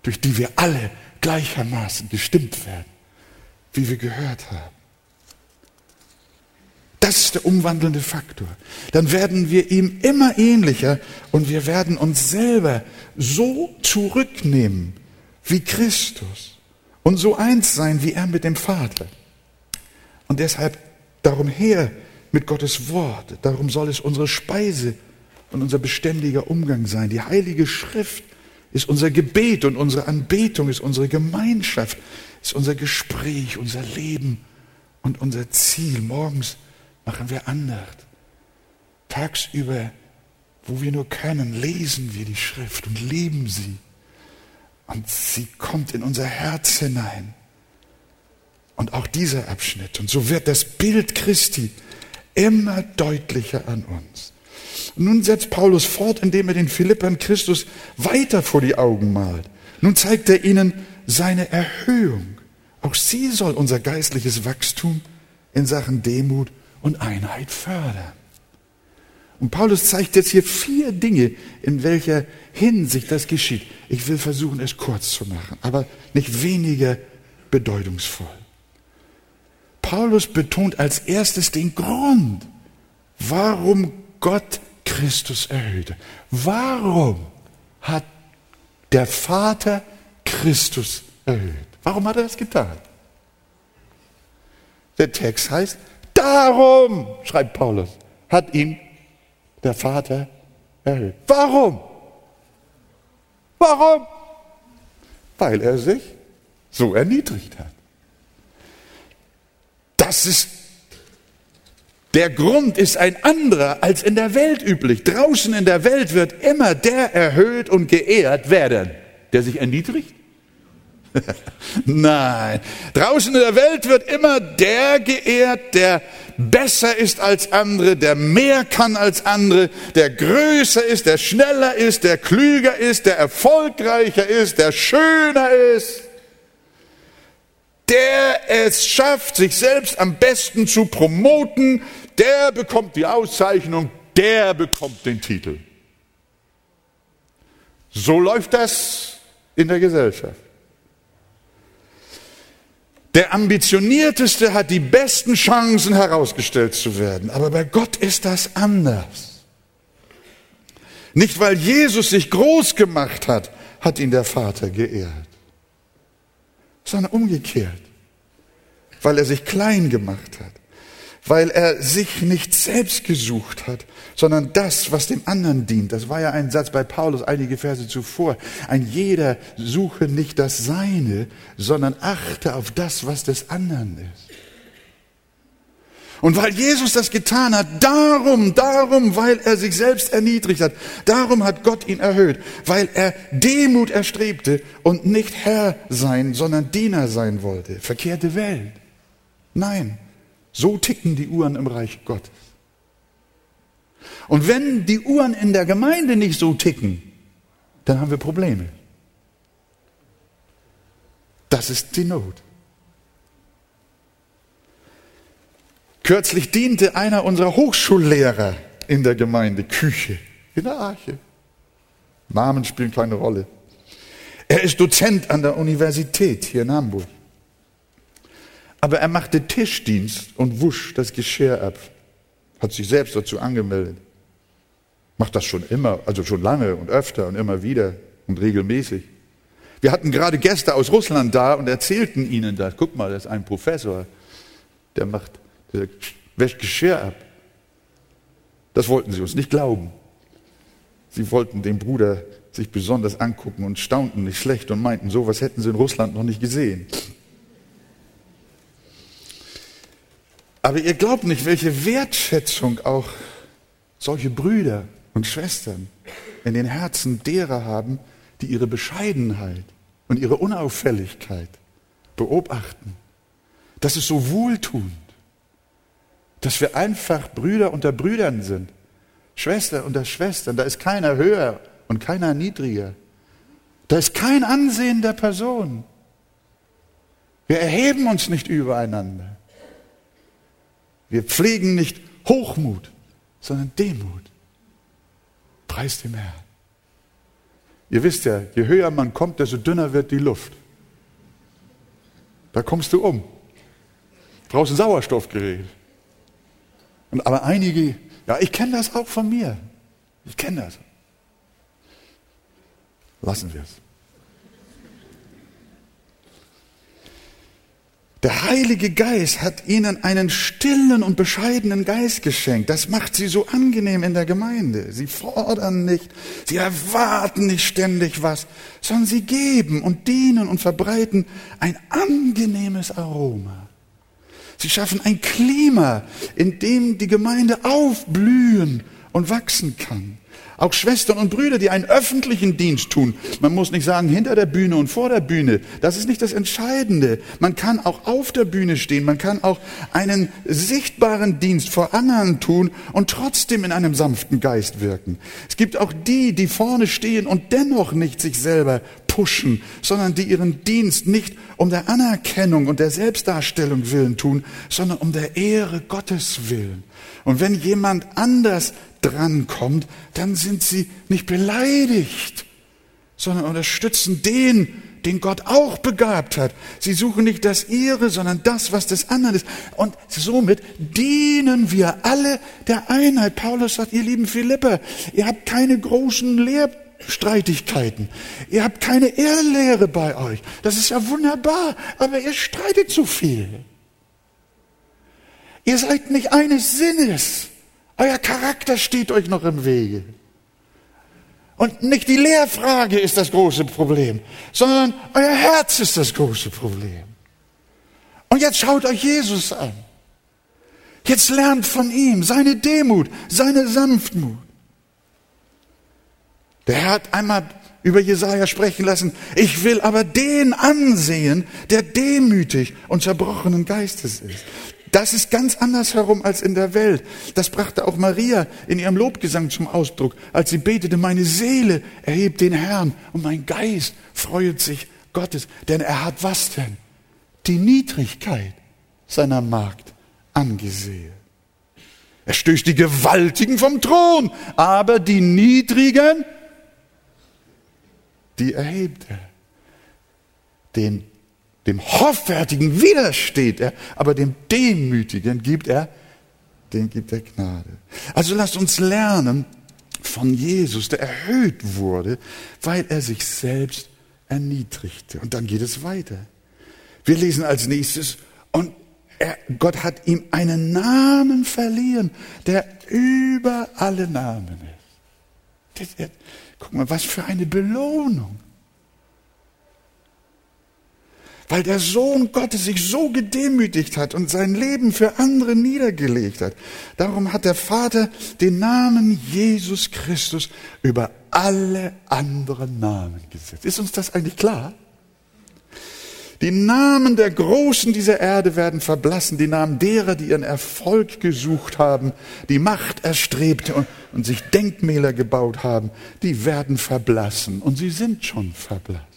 A: durch die wir alle gleichermaßen gestimmt werden, wie wir gehört haben. Das ist der umwandelnde Faktor. Dann werden wir ihm immer ähnlicher und wir werden uns selber so zurücknehmen wie Christus und so eins sein wie er mit dem Vater. Und deshalb darum her mit Gottes Wort. Darum soll es unsere Speise und unser beständiger Umgang sein. Die Heilige Schrift ist unser Gebet und unsere Anbetung ist unsere Gemeinschaft, ist unser Gespräch, unser Leben und unser Ziel. Morgens machen wir Andacht. Tagsüber, wo wir nur können, lesen wir die Schrift und lieben sie. Und sie kommt in unser Herz hinein. Und auch dieser Abschnitt. Und so wird das Bild Christi immer deutlicher an uns. Und nun setzt Paulus fort, indem er den Philippern Christus weiter vor die Augen malt. Nun zeigt er ihnen seine Erhöhung. Auch sie soll unser geistliches Wachstum in Sachen Demut und Einheit fördern. Und Paulus zeigt jetzt hier vier Dinge, in welcher Hinsicht das geschieht. Ich will versuchen, es kurz zu machen, aber nicht weniger bedeutungsvoll. Paulus betont als erstes den Grund, warum Gott Christus erhöhte. Warum hat der Vater Christus erhöht? Warum hat er das getan? Der Text heißt, darum, schreibt Paulus, hat ihn der Vater erhöht. Warum? Warum? Weil er sich so erniedrigt hat. Das ist der Grund ist ein anderer als in der Welt üblich. Draußen in der Welt wird immer der erhöht und geehrt werden, der sich erniedrigt. Nein, draußen in der Welt wird immer der geehrt, der besser ist als andere, der mehr kann als andere, der größer ist, der schneller ist, der klüger ist, der erfolgreicher ist, der schöner ist, der es schafft, sich selbst am besten zu promoten, der bekommt die Auszeichnung, der bekommt den Titel. So läuft das in der Gesellschaft. Der ambitionierteste hat die besten Chancen herausgestellt zu werden. Aber bei Gott ist das anders. Nicht weil Jesus sich groß gemacht hat, hat ihn der Vater geehrt, sondern umgekehrt, weil er sich klein gemacht hat weil er sich nicht selbst gesucht hat, sondern das, was dem anderen dient. Das war ja ein Satz bei Paulus einige Verse zuvor. Ein jeder suche nicht das Seine, sondern achte auf das, was des anderen ist. Und weil Jesus das getan hat, darum, darum, weil er sich selbst erniedrigt hat, darum hat Gott ihn erhöht, weil er Demut erstrebte und nicht Herr sein, sondern Diener sein wollte. Verkehrte Welt. Nein, so ticken die Uhren im Reich Gottes. Und wenn die Uhren in der Gemeinde nicht so ticken, dann haben wir Probleme. Das ist die Not. Kürzlich diente einer unserer Hochschullehrer in der Gemeinde Küche, in der Arche. Namen spielen keine Rolle. Er ist Dozent an der Universität hier in Hamburg. Aber er machte Tischdienst und wusch das Geschirr ab. Hat sich selbst dazu angemeldet. Macht das schon immer, also schon lange und öfter und immer wieder und regelmäßig. Wir hatten gerade Gäste aus Russland da und erzählten ihnen das. Guck mal, das ist ein Professor, der macht, der wäscht Geschirr ab. Das wollten sie uns nicht glauben. Sie wollten den Bruder sich besonders angucken und staunten nicht schlecht und meinten, sowas hätten sie in Russland noch nicht gesehen. Aber ihr glaubt nicht, welche Wertschätzung auch solche Brüder und Schwestern in den Herzen derer haben, die ihre Bescheidenheit und ihre Unauffälligkeit beobachten. Das ist so wohltuend, dass wir einfach Brüder unter Brüdern sind, Schwester unter Schwestern. Da ist keiner höher und keiner niedriger. Da ist kein Ansehen der Person. Wir erheben uns nicht übereinander. Wir pflegen nicht Hochmut, sondern Demut. Preis dem Herrn. Ihr wisst ja, je höher man kommt, desto dünner wird die Luft. Da kommst du um. Draußen Sauerstoffgerät. Und aber einige, ja, ich kenne das auch von mir. Ich kenne das. Lassen wir es. Der Heilige Geist hat ihnen einen stillen und bescheidenen Geist geschenkt. Das macht sie so angenehm in der Gemeinde. Sie fordern nicht, sie erwarten nicht ständig was, sondern sie geben und dienen und verbreiten ein angenehmes Aroma. Sie schaffen ein Klima, in dem die Gemeinde aufblühen und wachsen kann. Auch Schwestern und Brüder, die einen öffentlichen Dienst tun. Man muss nicht sagen hinter der Bühne und vor der Bühne. Das ist nicht das Entscheidende. Man kann auch auf der Bühne stehen. Man kann auch einen sichtbaren Dienst vor anderen tun und trotzdem in einem sanften Geist wirken. Es gibt auch die, die vorne stehen und dennoch nicht sich selber pushen, sondern die ihren Dienst nicht um der Anerkennung und der Selbstdarstellung willen tun, sondern um der Ehre Gottes willen. Und wenn jemand anders drankommt, dann sind sie nicht beleidigt, sondern unterstützen den, den Gott auch begabt hat. Sie suchen nicht das ihre, sondern das, was des anderen ist. Und somit dienen wir alle der Einheit. Paulus sagt, ihr lieben Philipper, ihr habt keine großen Lehrstreitigkeiten. Ihr habt keine Irrlehre bei euch. Das ist ja wunderbar, aber ihr streitet zu viel. Ihr seid nicht eines Sinnes. Euer Charakter steht euch noch im Wege. Und nicht die Lehrfrage ist das große Problem, sondern euer Herz ist das große Problem. Und jetzt schaut euch Jesus an. Jetzt lernt von ihm seine Demut, seine Sanftmut. Der Herr hat einmal über Jesaja sprechen lassen. Ich will aber den ansehen, der demütig und zerbrochenen Geistes ist. Das ist ganz anders herum als in der Welt. Das brachte auch Maria in ihrem Lobgesang zum Ausdruck, als sie betete, meine Seele erhebt den Herrn und mein Geist freut sich Gottes. Denn er hat was denn? Die Niedrigkeit seiner Magd angesehen. Er stößt die Gewaltigen vom Thron, aber die Niedrigen, die erhebt er. Den dem Hoffärtigen widersteht er, aber dem Demütigen gibt er, den gibt er Gnade. Also lasst uns lernen von Jesus, der erhöht wurde, weil er sich selbst erniedrigte. Und dann geht es weiter. Wir lesen als nächstes, und er, Gott hat ihm einen Namen verliehen, der über alle Namen ist. Guck mal, was für eine Belohnung weil der Sohn Gottes sich so gedemütigt hat und sein Leben für andere niedergelegt hat. Darum hat der Vater den Namen Jesus Christus über alle anderen Namen gesetzt. Ist uns das eigentlich klar? Die Namen der Großen dieser Erde werden verblassen, die Namen derer, die ihren Erfolg gesucht haben, die Macht erstrebt und, sich Denkmäler gebaut haben, die werden verblassen und sie sind schon verblasst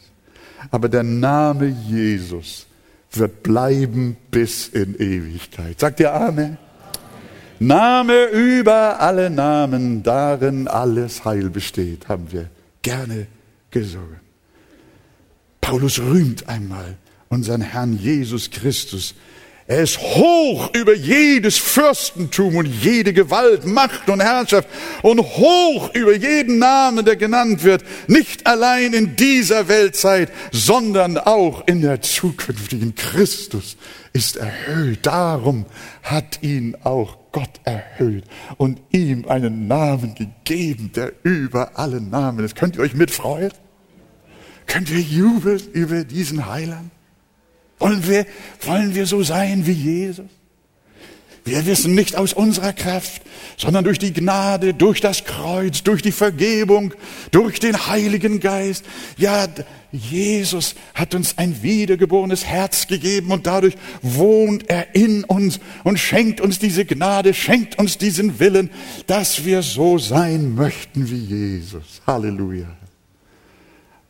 A: aber der Name Jesus wird bleiben bis in Ewigkeit. Sagt ihr Amen? Name über alle Namen, darin alles Heil besteht, haben wir gerne gesungen. Paulus rühmt einmal unseren Herrn Jesus Christus, er ist hoch über jedes Fürstentum und jede Gewalt, Macht und Herrschaft und hoch über jeden Namen, der genannt wird, nicht allein in dieser Weltzeit, sondern auch in der zukünftigen. Christus ist erhöht. Darum hat ihn auch Gott erhöht und ihm einen Namen gegeben, der über alle Namen ist. Könnt ihr euch mitfreuen? Könnt ihr jubeln über diesen Heiland? Wollen wir, wollen wir so sein wie Jesus? Wir wissen nicht aus unserer Kraft, sondern durch die Gnade, durch das Kreuz, durch die Vergebung, durch den Heiligen Geist. Ja, Jesus hat uns ein wiedergeborenes Herz gegeben und dadurch wohnt er in uns und schenkt uns diese Gnade, schenkt uns diesen Willen, dass wir so sein möchten wie Jesus. Halleluja.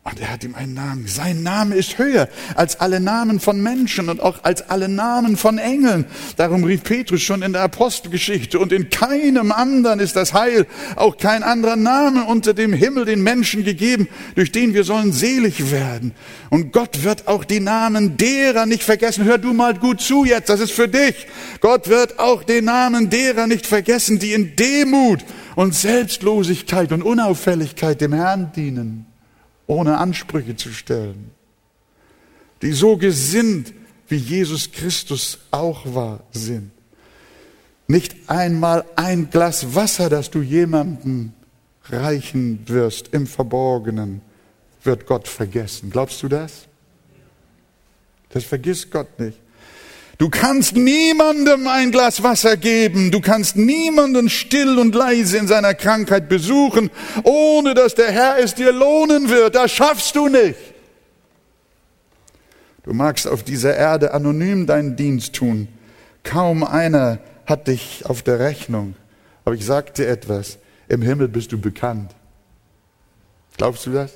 A: Und er hat ihm einen Namen. Sein Name ist höher als alle Namen von Menschen und auch als alle Namen von Engeln. Darum rief Petrus schon in der Apostelgeschichte. Und in keinem anderen ist das Heil, auch kein anderer Name unter dem Himmel den Menschen gegeben, durch den wir sollen selig werden. Und Gott wird auch die Namen derer nicht vergessen. Hör du mal gut zu jetzt, das ist für dich. Gott wird auch den Namen derer nicht vergessen, die in Demut und Selbstlosigkeit und Unauffälligkeit dem Herrn dienen ohne Ansprüche zu stellen, die so gesinnt, wie Jesus Christus auch war, sind. Nicht einmal ein Glas Wasser, das du jemandem reichen wirst im Verborgenen, wird Gott vergessen. Glaubst du das? Das vergisst Gott nicht. Du kannst niemandem ein Glas Wasser geben, du kannst niemanden still und leise in seiner Krankheit besuchen, ohne dass der Herr es dir lohnen wird. Das schaffst du nicht. Du magst auf dieser Erde anonym deinen Dienst tun. Kaum einer hat dich auf der Rechnung. Aber ich sag dir etwas, im Himmel bist du bekannt. Glaubst du das?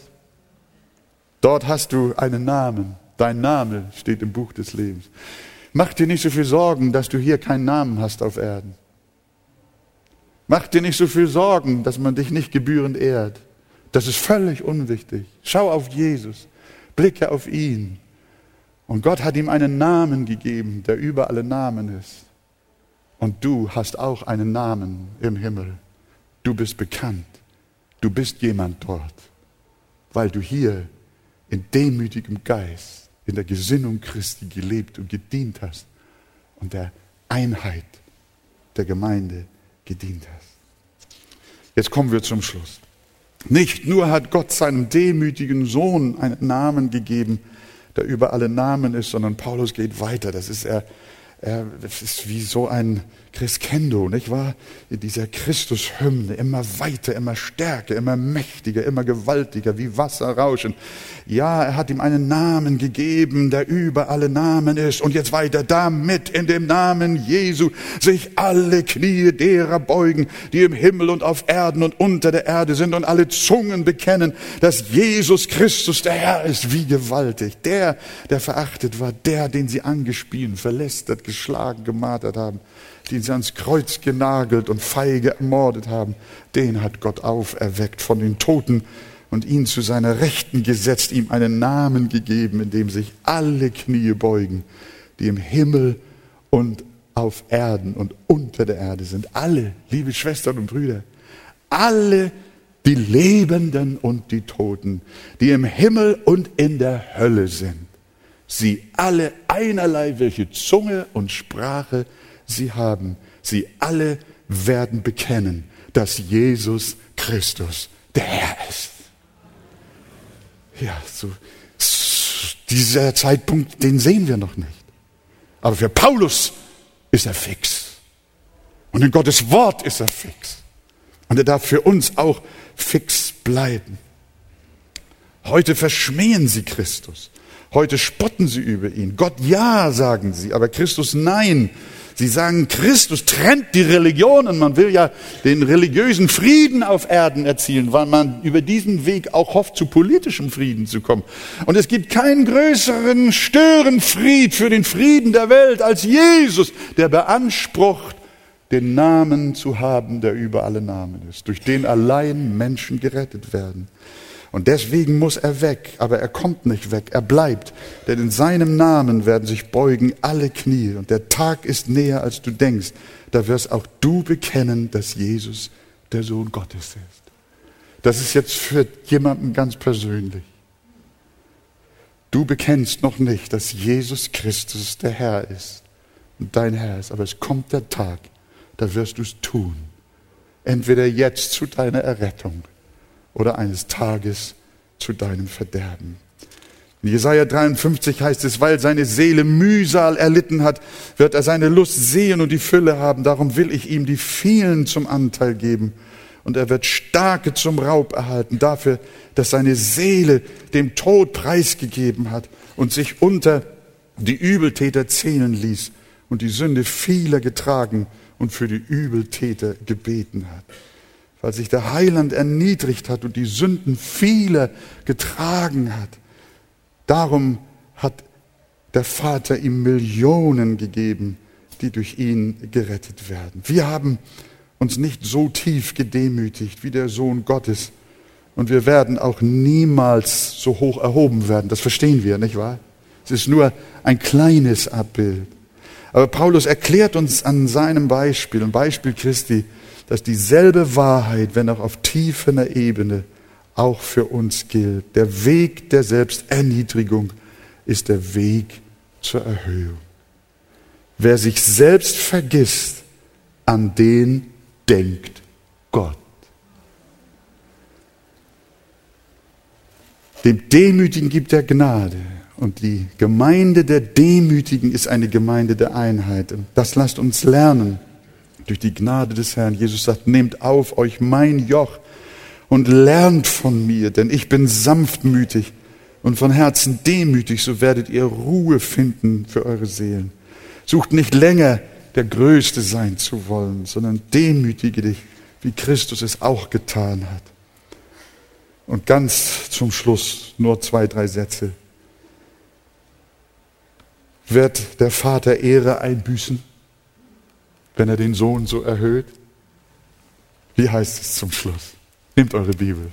A: Dort hast du einen Namen. Dein Name steht im Buch des Lebens. Mach dir nicht so viel Sorgen, dass du hier keinen Namen hast auf Erden. Mach dir nicht so viel Sorgen, dass man dich nicht gebührend ehrt. Das ist völlig unwichtig. Schau auf Jesus. Blicke auf ihn. Und Gott hat ihm einen Namen gegeben, der über alle Namen ist. Und du hast auch einen Namen im Himmel. Du bist bekannt. Du bist jemand dort, weil du hier in demütigem Geist, in der Gesinnung Christi gelebt und gedient hast und der Einheit der Gemeinde gedient hast. Jetzt kommen wir zum Schluss. Nicht nur hat Gott seinem demütigen Sohn einen Namen gegeben, der über alle Namen ist, sondern Paulus geht weiter. Das ist er das ist wie so ein Crescendo, nicht wahr? Dieser Christus-Hymne, immer weiter, immer stärker, immer mächtiger, immer gewaltiger, wie Wasser rauschen. Ja, er hat ihm einen Namen gegeben, der über alle Namen ist. Und jetzt weiter, damit in dem Namen Jesu sich alle Knie derer beugen, die im Himmel und auf Erden und unter der Erde sind und alle Zungen bekennen, dass Jesus Christus der Herr ist. Wie gewaltig. Der, der verachtet war, der, den sie angespielen, verlästert, geschlagen, gemartert haben, die sie ans Kreuz genagelt und feige ermordet haben, den hat Gott auferweckt von den Toten und ihn zu seiner Rechten gesetzt, ihm einen Namen gegeben, in dem sich alle Knie beugen, die im Himmel und auf Erden und unter der Erde sind. Alle, liebe Schwestern und Brüder, alle die Lebenden und die Toten, die im Himmel und in der Hölle sind sie alle einerlei, welche Zunge und Sprache sie haben, sie alle werden bekennen, dass Jesus Christus der Herr ist. Ja, so, dieser Zeitpunkt, den sehen wir noch nicht. Aber für Paulus ist er fix. Und in Gottes Wort ist er fix. Und er darf für uns auch fix bleiben. Heute verschmähen sie Christus. Heute spotten sie über ihn. Gott ja, sagen sie, aber Christus nein. Sie sagen, Christus trennt die Religionen. Man will ja den religiösen Frieden auf Erden erzielen, weil man über diesen Weg auch hofft, zu politischem Frieden zu kommen. Und es gibt keinen größeren Störenfried für den Frieden der Welt als Jesus, der beansprucht, den Namen zu haben, der über alle Namen ist, durch den allein Menschen gerettet werden. Und deswegen muss er weg, aber er kommt nicht weg, er bleibt. Denn in seinem Namen werden sich beugen alle Knie. Und der Tag ist näher, als du denkst. Da wirst auch du bekennen, dass Jesus der Sohn Gottes ist. Das ist jetzt für jemanden ganz persönlich. Du bekennst noch nicht, dass Jesus Christus der Herr ist und dein Herr ist. Aber es kommt der Tag, da wirst du es tun. Entweder jetzt zu deiner Errettung oder eines Tages zu deinem Verderben. In Jesaja 53 heißt es, weil seine Seele Mühsal erlitten hat, wird er seine Lust sehen und die Fülle haben. Darum will ich ihm die vielen zum Anteil geben. Und er wird Starke zum Raub erhalten, dafür, dass seine Seele dem Tod preisgegeben hat und sich unter die Übeltäter zählen ließ und die Sünde vieler getragen und für die Übeltäter gebeten hat weil sich der Heiland erniedrigt hat und die Sünden vieler getragen hat. Darum hat der Vater ihm Millionen gegeben, die durch ihn gerettet werden. Wir haben uns nicht so tief gedemütigt wie der Sohn Gottes. Und wir werden auch niemals so hoch erhoben werden. Das verstehen wir, nicht wahr? Es ist nur ein kleines Abbild. Aber Paulus erklärt uns an seinem Beispiel, ein Beispiel Christi, dass dieselbe Wahrheit, wenn auch auf tiefer Ebene, auch für uns gilt. Der Weg der Selbsterniedrigung ist der Weg zur Erhöhung. Wer sich selbst vergisst, an den denkt Gott. Dem Demütigen gibt er Gnade Und die Gemeinde der Demütigen ist eine Gemeinde der Einheit. Und das lasst uns lernen durch die Gnade des Herrn. Jesus sagt, nehmt auf euch mein Joch und lernt von mir, denn ich bin sanftmütig und von Herzen demütig, so werdet ihr Ruhe finden für eure Seelen. Sucht nicht länger der Größte sein zu wollen, sondern demütige dich, wie Christus es auch getan hat. Und ganz zum Schluss nur zwei, drei Sätze wird der Vater Ehre einbüßen, wenn er den Sohn so erhöht? Wie heißt es zum Schluss? Nehmt eure Bibel.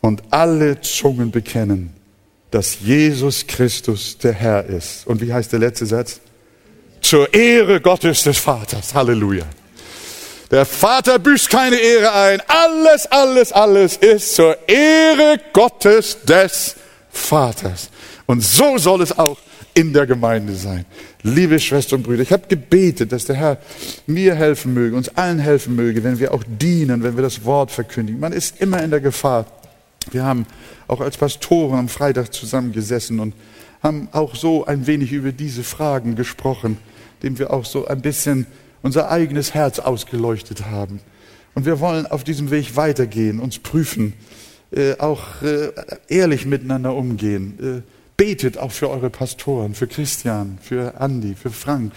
A: Und alle Zungen bekennen, dass Jesus Christus der Herr ist. Und wie heißt der letzte Satz? Zur Ehre Gottes des Vaters. Halleluja. Der Vater büßt keine Ehre ein. Alles, alles, alles ist zur Ehre Gottes des Vaters. Und so soll es auch in der Gemeinde sein. Liebe Schwestern und Brüder, ich habe gebetet, dass der Herr mir helfen möge, uns allen helfen möge, wenn wir auch dienen, wenn wir das Wort verkündigen. Man ist immer in der Gefahr. Wir haben auch als Pastoren am Freitag zusammengesessen und haben auch so ein wenig über diese Fragen gesprochen, dem wir auch so ein bisschen unser eigenes Herz ausgeleuchtet haben. Und wir wollen auf diesem Weg weitergehen, uns prüfen, äh, auch äh, ehrlich miteinander umgehen. Äh, betet auch für eure Pastoren, für Christian, für Andi, für Frank,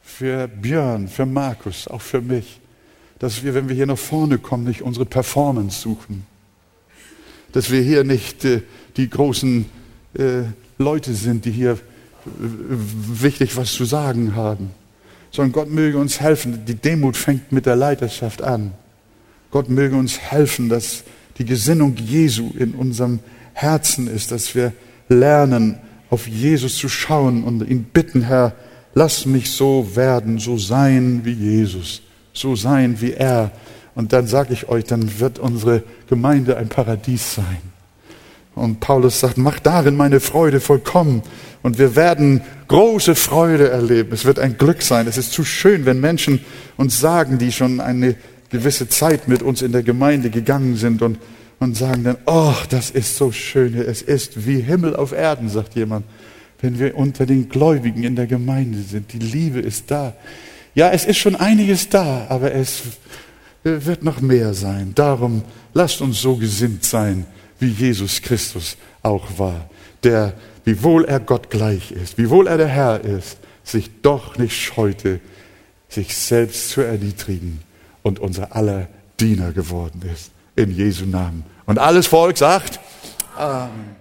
A: für Björn, für Markus, auch für mich. Dass wir, wenn wir hier nach vorne kommen, nicht unsere Performance suchen. Dass wir hier nicht äh, die großen äh, Leute sind, die hier äh, wichtig was zu sagen haben sondern Gott möge uns helfen. Die Demut fängt mit der Leiterschaft an. Gott möge uns helfen, dass die Gesinnung Jesu in unserem Herzen ist, dass wir lernen, auf Jesus zu schauen und ihn bitten, Herr, lass mich so werden, so sein wie Jesus, so sein wie er. Und dann sage ich euch, dann wird unsere Gemeinde ein Paradies sein. Und Paulus sagt, mach darin meine Freude vollkommen. Und wir werden große Freude erleben. Es wird ein Glück sein. Es ist zu schön, wenn Menschen uns sagen, die schon eine gewisse Zeit mit uns in der Gemeinde gegangen sind und, und sagen dann, oh, das ist so schön. Es ist wie Himmel auf Erden, sagt jemand, wenn wir unter den Gläubigen in der Gemeinde sind. Die Liebe ist da. Ja, es ist schon einiges da, aber es wird noch mehr sein. Darum lasst uns so gesinnt sein wie Jesus Christus auch war, der, wiewohl er Gott gleich ist, wiewohl er der Herr ist, sich doch nicht scheute, sich selbst zu erniedrigen und unser aller Diener geworden ist. In Jesu Namen. Und alles Volk sagt Amen.